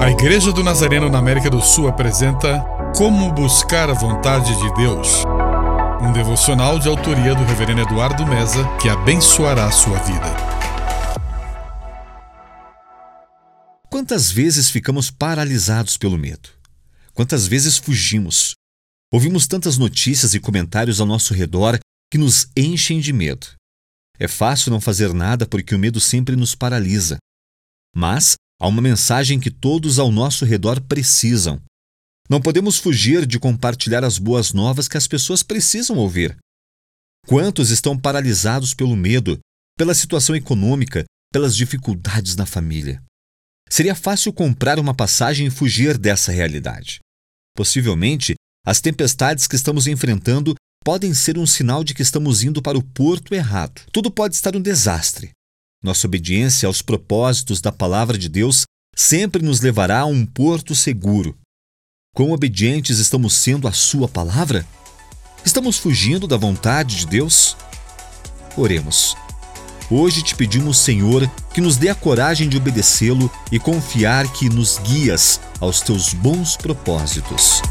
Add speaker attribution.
Speaker 1: A Igreja do Nazareno na América do Sul apresenta Como Buscar a Vontade de Deus. Um devocional de autoria do Reverendo Eduardo Meza que abençoará a sua vida.
Speaker 2: Quantas vezes ficamos paralisados pelo medo? Quantas vezes fugimos? Ouvimos tantas notícias e comentários ao nosso redor que nos enchem de medo. É fácil não fazer nada porque o medo sempre nos paralisa. Mas Há uma mensagem que todos ao nosso redor precisam. Não podemos fugir de compartilhar as boas novas que as pessoas precisam ouvir. Quantos estão paralisados pelo medo, pela situação econômica, pelas dificuldades na família? Seria fácil comprar uma passagem e fugir dessa realidade. Possivelmente, as tempestades que estamos enfrentando podem ser um sinal de que estamos indo para o porto errado. Tudo pode estar um desastre. Nossa obediência aos propósitos da palavra de Deus sempre nos levará a um porto seguro. Quão obedientes estamos sendo à Sua palavra? Estamos fugindo da vontade de Deus? Oremos. Hoje te pedimos, Senhor, que nos dê a coragem de obedecê-lo e confiar que nos guias aos teus bons propósitos.